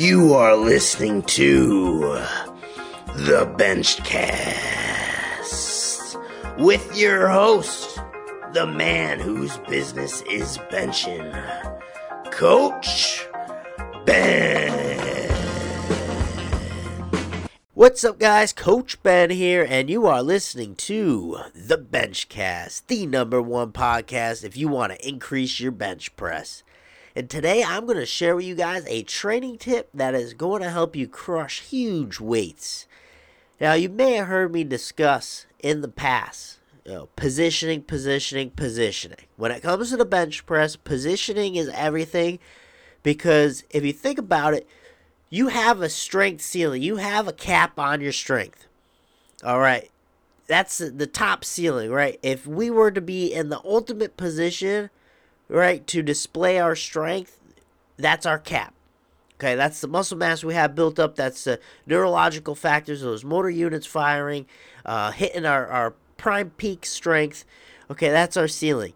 You are listening to the Benchcast with your host, the man whose business is benching, Coach Ben. What's up, guys? Coach Ben here, and you are listening to the Benchcast, the number one podcast if you want to increase your bench press. And today I'm going to share with you guys a training tip that is going to help you crush huge weights. Now, you may have heard me discuss in the past you know, positioning, positioning, positioning. When it comes to the bench press, positioning is everything because if you think about it, you have a strength ceiling, you have a cap on your strength. All right. That's the top ceiling, right? If we were to be in the ultimate position, right, to display our strength, that's our cap. Okay, that's the muscle mass we have built up. That's the neurological factors, those motor units firing, uh, hitting our, our prime peak strength. Okay, that's our ceiling.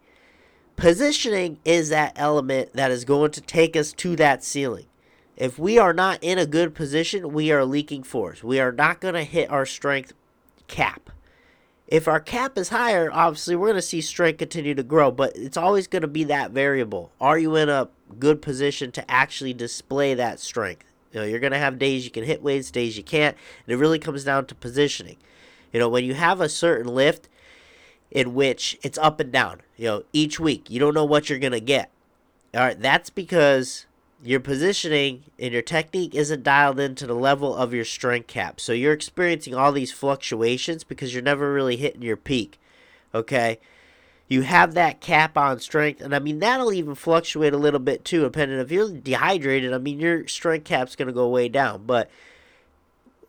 Positioning is that element that is going to take us to that ceiling. If we are not in a good position, we are leaking force. We are not going to hit our strength cap. If our cap is higher, obviously we're going to see strength continue to grow, but it's always going to be that variable. Are you in a good position to actually display that strength? You know, you're going to have days you can hit weights, days you can't, and it really comes down to positioning. You know, when you have a certain lift in which it's up and down, you know, each week, you don't know what you're going to get. All right, that's because your positioning and your technique isn't dialed into the level of your strength cap. So you're experiencing all these fluctuations because you're never really hitting your peak. Okay? You have that cap on strength, and I mean that'll even fluctuate a little bit too, depending if you're dehydrated. I mean your strength cap's gonna go way down, but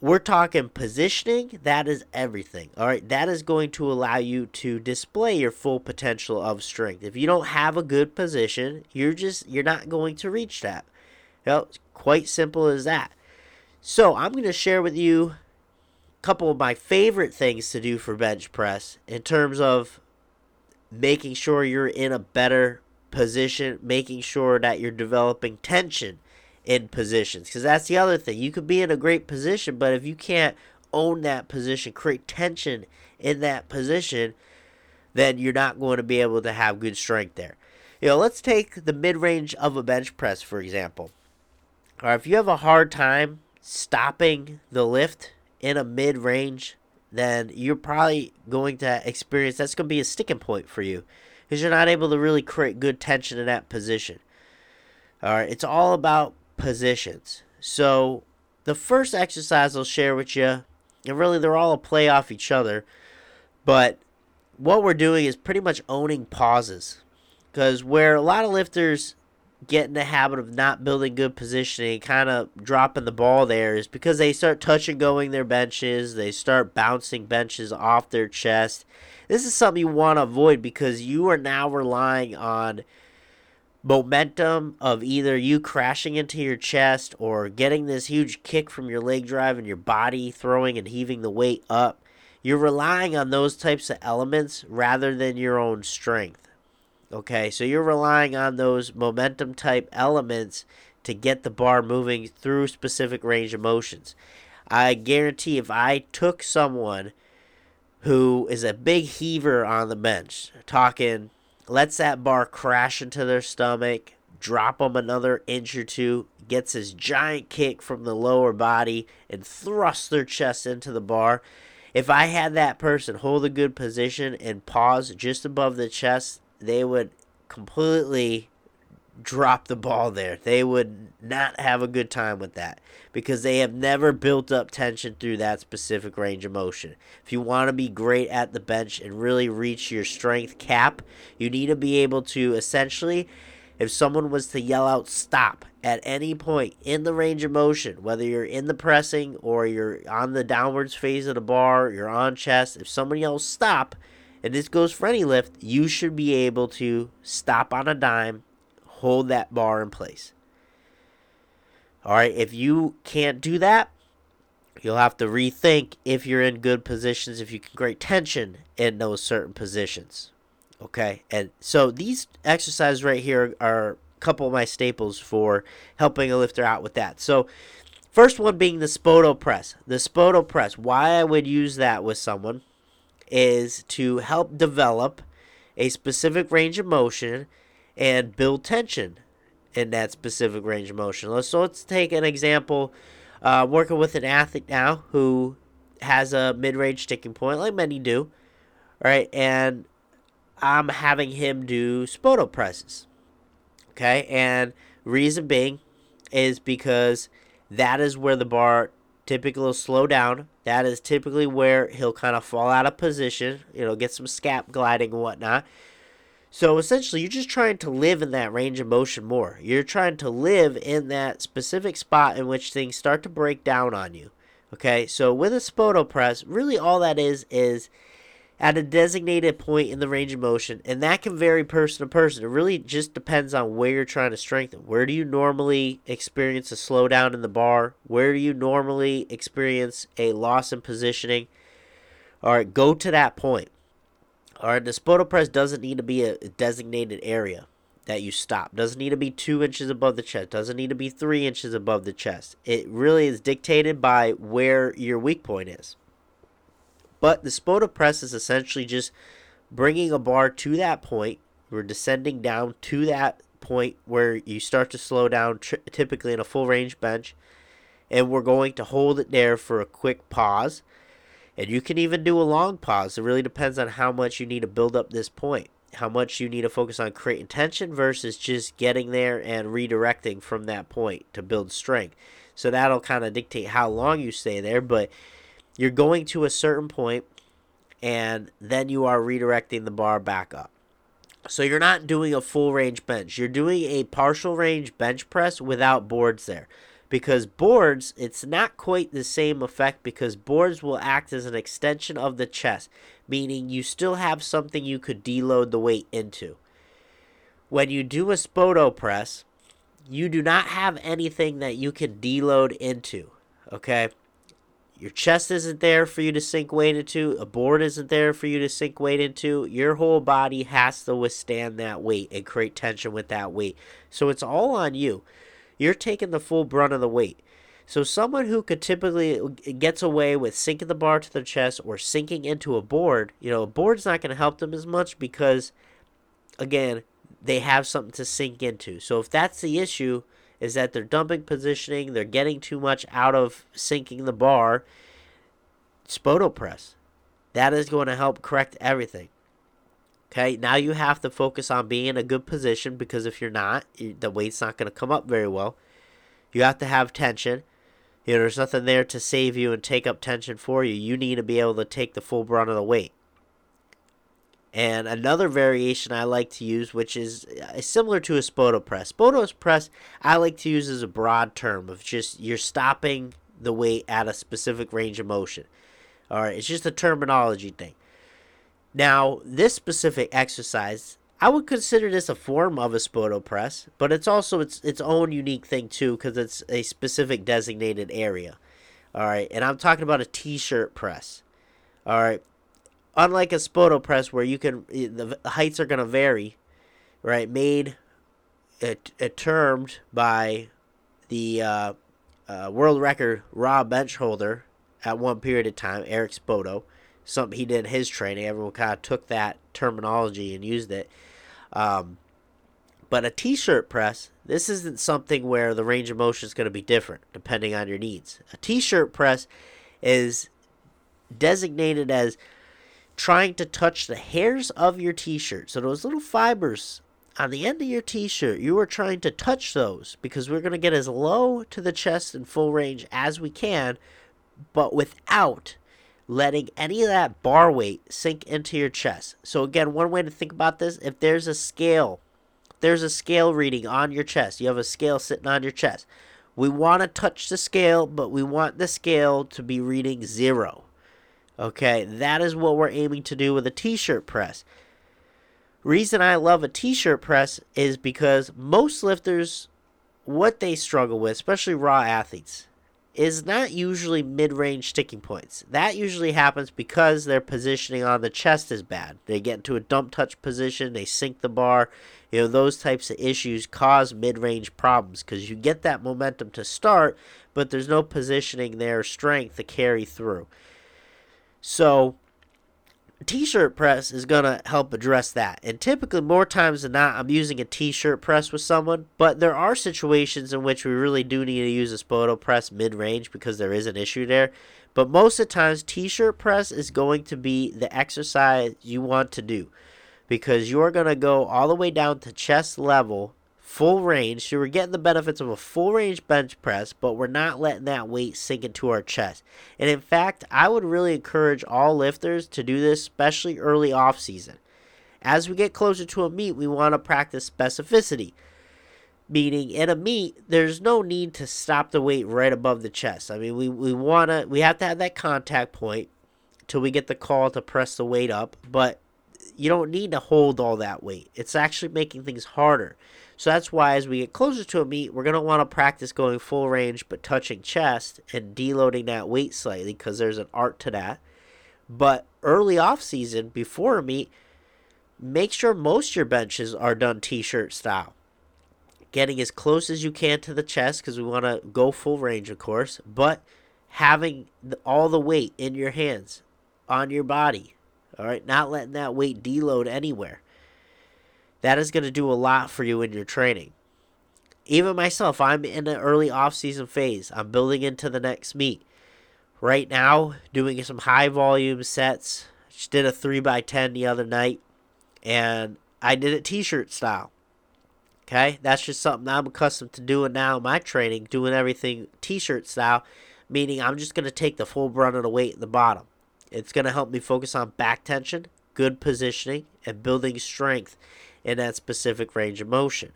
we're talking positioning that is everything all right? That is going to allow you to display your full potential of strength. If you don't have a good position you're just you're not going to reach that. It's quite simple as that. So i'm going to share with you a couple of my favorite things to do for bench press in terms of making sure you're in a better position making sure that you're developing tension in positions because that's the other thing. You could be in a great position, but if you can't own that position, create tension in that position, then you're not going to be able to have good strength there. You know, let's take the mid range of a bench press, for example. Or if you have a hard time stopping the lift in a mid range, then you're probably going to experience that's going to be a sticking point for you because you're not able to really create good tension in that position. All right, it's all about positions. So the first exercise I'll share with you, and really they're all a play off each other, but what we're doing is pretty much owning pauses. Because where a lot of lifters get in the habit of not building good positioning, kind of dropping the ball there, is because they start touching going their benches, they start bouncing benches off their chest. This is something you want to avoid because you are now relying on momentum of either you crashing into your chest or getting this huge kick from your leg drive and your body throwing and heaving the weight up. You're relying on those types of elements rather than your own strength. Okay, so you're relying on those momentum type elements to get the bar moving through specific range of motions. I guarantee if I took someone who is a big heaver on the bench, talking lets that bar crash into their stomach, drop them another inch or two, gets his giant kick from the lower body, and thrusts their chest into the bar. If I had that person hold a good position and pause just above the chest, they would completely drop the ball there. They would not have a good time with that because they have never built up tension through that specific range of motion. If you want to be great at the bench and really reach your strength cap, you need to be able to essentially, if someone was to yell out stop at any point in the range of motion, whether you're in the pressing or you're on the downwards phase of the bar, you're on chest, if somebody yells stop, and this goes for any lift, you should be able to stop on a dime, hold that bar in place. All right, if you can't do that, you'll have to rethink if you're in good positions, if you can create tension in those certain positions. Okay, and so these exercises right here are a couple of my staples for helping a lifter out with that. So, first one being the Spoto press. The Spoto press. Why I would use that with someone is to help develop a specific range of motion and build tension in that specific range of motion. So let's take an example. Uh, working with an athlete now who has a mid-range sticking point, like many do, right? And I'm having him do spoto presses. Okay, and reason being is because that is where the bar typically will slow down. That is typically where he'll kind of fall out of position. You know, get some scap gliding and whatnot. So essentially, you're just trying to live in that range of motion more. You're trying to live in that specific spot in which things start to break down on you. Okay, so with a Spoto press, really all that is is at a designated point in the range of motion, and that can vary person to person. It really just depends on where you're trying to strengthen. Where do you normally experience a slowdown in the bar? Where do you normally experience a loss in positioning? All right, go to that point. All right, the Spoto press doesn't need to be a designated area that you stop. Doesn't need to be two inches above the chest. Doesn't need to be three inches above the chest. It really is dictated by where your weak point is. But the Spoto press is essentially just bringing a bar to that point. We're descending down to that point where you start to slow down, typically in a full range bench. And we're going to hold it there for a quick pause. And you can even do a long pause. It really depends on how much you need to build up this point, how much you need to focus on creating tension versus just getting there and redirecting from that point to build strength. So that'll kind of dictate how long you stay there. But you're going to a certain point and then you are redirecting the bar back up. So you're not doing a full range bench. You're doing a partial range bench press without boards there. Because boards, it's not quite the same effect because boards will act as an extension of the chest, meaning you still have something you could deload the weight into. When you do a Spoto press, you do not have anything that you can deload into. Okay? Your chest isn't there for you to sink weight into. A board isn't there for you to sink weight into. Your whole body has to withstand that weight and create tension with that weight. So it's all on you. You're taking the full brunt of the weight. So someone who could typically uh, gets away with sinking the bar to their chest or sinking into a board, you know, a board's not going to help them as much because, again, they have something to sink into. So if that's the issue, is that they're dumping positioning, they're getting too much out of sinking the bar. Spoto press. That is going to help correct everything. Okay, now you have to focus on being in a good position because if you're not, the weight's not going to come up very well. You have to have tension. You know, there's nothing there to save you and take up tension for you. You need to be able to take the full brunt of the weight. And another variation I like to use, which is uh, similar to a Spoto press. Spoto press, I like to use as a broad term of just you're stopping the weight at a specific range of motion. All right, it's just a terminology thing. Now, this specific exercise, I would consider this a form of a Spoto press, but it's also its its own unique thing too because it's a specific designated area. All right, and I'm talking about a t-shirt press. All right, unlike a Spoto press where you can the heights are going to vary, right? Made it, it termed by the uh, uh, world record raw bench holder at one period of time, Eric Spoto. Something he did in his training. Everyone kind of took that terminology and used it. Um, but a t-shirt press, this isn't something where the range of motion is going to be different depending on your needs. A t-shirt press is designated as trying to touch the hairs of your t-shirt. So those little fibers on the end of your t-shirt, you are trying to touch those because we're going to get as low to the chest in full range as we can, but without letting any of that bar weight sink into your chest. So again, one way to think about this, if there's a scale, there's a scale reading on your chest. You have a scale sitting on your chest. We want to touch the scale, but we want the scale to be reading 0. Okay, that is what we're aiming to do with a t-shirt press. Reason I love a t-shirt press is because most lifters what they struggle with, especially raw athletes, is not usually mid range sticking points. That usually happens because their positioning on the chest is bad. They get into a dump touch position, they sink the bar. You know, those types of issues cause mid range problems because you get that momentum to start, but there's no positioning there, strength to carry through. So, t-shirt press is going to help address that. And typically more times than not I'm using a t-shirt press with someone, but there are situations in which we really do need to use a spoto press mid-range because there is an issue there. But most of the times t-shirt press is going to be the exercise you want to do because you're going to go all the way down to chest level full range. So we're getting the benefits of a full range bench press, but we're not letting that weight sink into our chest. And in fact, I would really encourage all lifters to do this, especially early off season. As we get closer to a meet, we want to practice specificity. Meaning in a meet, there's no need to stop the weight right above the chest. I mean, we, we wanna we have to have that contact point till we get the call to press the weight up, but you don't need to hold all that weight. It's actually making things harder. So that's why as we get closer to a meet, we're going to want to practice going full range but touching chest and deloading that weight slightly because there's an art to that. But early off season, before a meet, make sure most of your benches are done t-shirt style. Getting as close as you can to the chest because we want to go full range, of course, but having all the weight in your hands on your body. All right, not letting that weight deload anywhere that is going to do a lot for you in your training. Even myself, I'm in an early off-season phase. I'm building into the next meet. Right now, doing some high volume sets. Just did a 3x10 the other night, and I did it t-shirt style. Okay, that's just something I'm accustomed to doing now in my training, doing everything t-shirt style, meaning I'm just going to take the full brunt of the weight in the bottom. It's going to help me focus on back tension, good positioning, and building strength in that specific range of motion.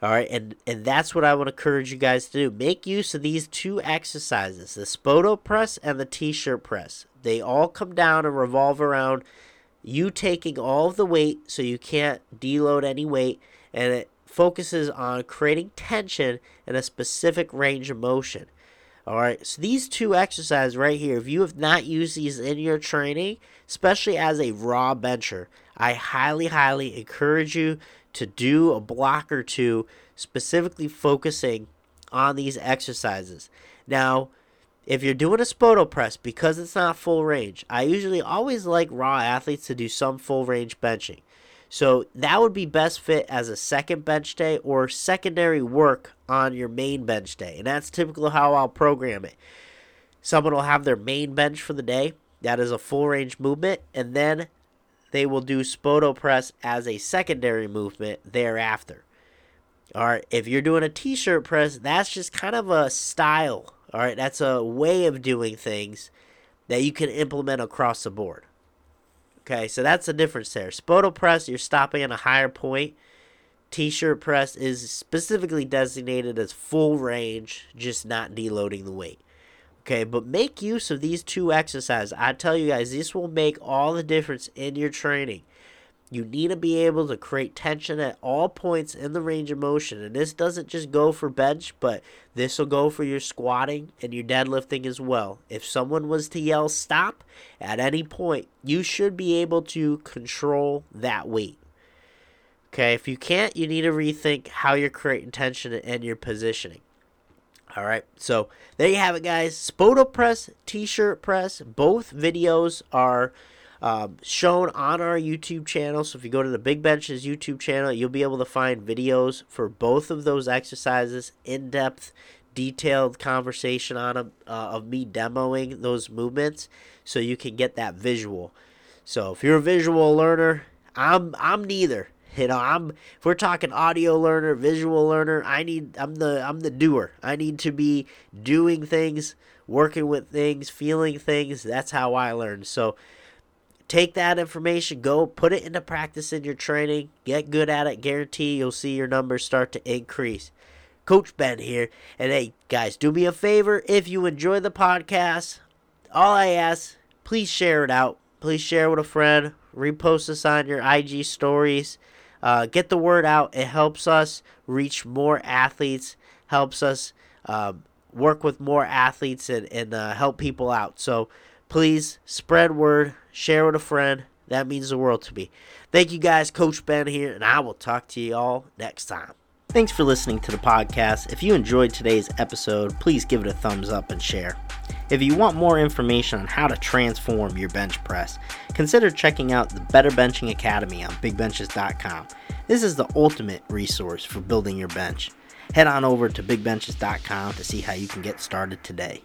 All right, and, and that's what I would encourage you guys to do. Make use of these two exercises the Spoto press and the t shirt press. They all come down and revolve around you taking all of the weight so you can't deload any weight, and it focuses on creating tension in a specific range of motion. All right, so these two exercises right here, if you have not used these in your training, especially as a raw bencher, I highly, highly encourage you to do a block or two specifically focusing on these exercises. Now, if you're doing a spoto press because it's not full range, I usually always like raw athletes to do some full range benching. So that would be best fit as a second bench day or secondary work on your main bench day. And that's typically how I'll program it. Someone will have their main bench for the day. That is a full range movement. And then they will do Spoto press as a secondary movement thereafter. All right, if you're doing a t shirt press, that's just kind of a style. All right, that's a way of doing things that you can implement across the board. Okay, so that's the difference there. Spoto press, you're stopping at a higher point. T-shirt press is specifically designated as full range, just not deloading the weight. Okay, but make use of these two exercises. I tell you guys, this will make all the difference in your training. You need to be able to create tension at all points in the range of motion. And this doesn't just go for bench, but this will go for your squatting and your deadlifting as well. If someone was to yell stop at any point, you should be able to control that weight. Okay, if you can't, you need to rethink how you're creating tension and your positioning. All right, so there you have it, guys. Spoto press, t shirt press, both videos are um, shown on our YouTube channel. So if you go to the Big Benches YouTube channel, you'll be able to find videos for both of those exercises, in depth, detailed conversation on them uh, of me demoing those movements, so you can get that visual. So if you're a visual learner, I'm I'm neither. You know, I'm if we're talking audio learner, visual learner, I need I'm the I'm the doer. I need to be doing things, working with things, feeling things. That's how I learn. So take that information, go put it into practice in your training, get good at it, guarantee you'll see your numbers start to increase. Coach Ben here. And hey, guys, do me a favor if you enjoy the podcast, all I ask, please share it out. Please share with a friend, repost this on your IG stories. Uh, get the word out. It helps us reach more athletes, helps us um, work with more athletes and, and uh, help people out. So please spread word, share with a friend. That means the world to me. Thank you guys, Coach Ben here, and I will talk to you all next time. Thanks for listening to the podcast. If you enjoyed today's episode, please give it a thumbs up and share. If you want more information on how to transform your bench press, consider checking out the Better Benching Academy on bigbenches.com. This is the ultimate resource for building your bench. Head on over to bigbenches.com to see how you can get started today.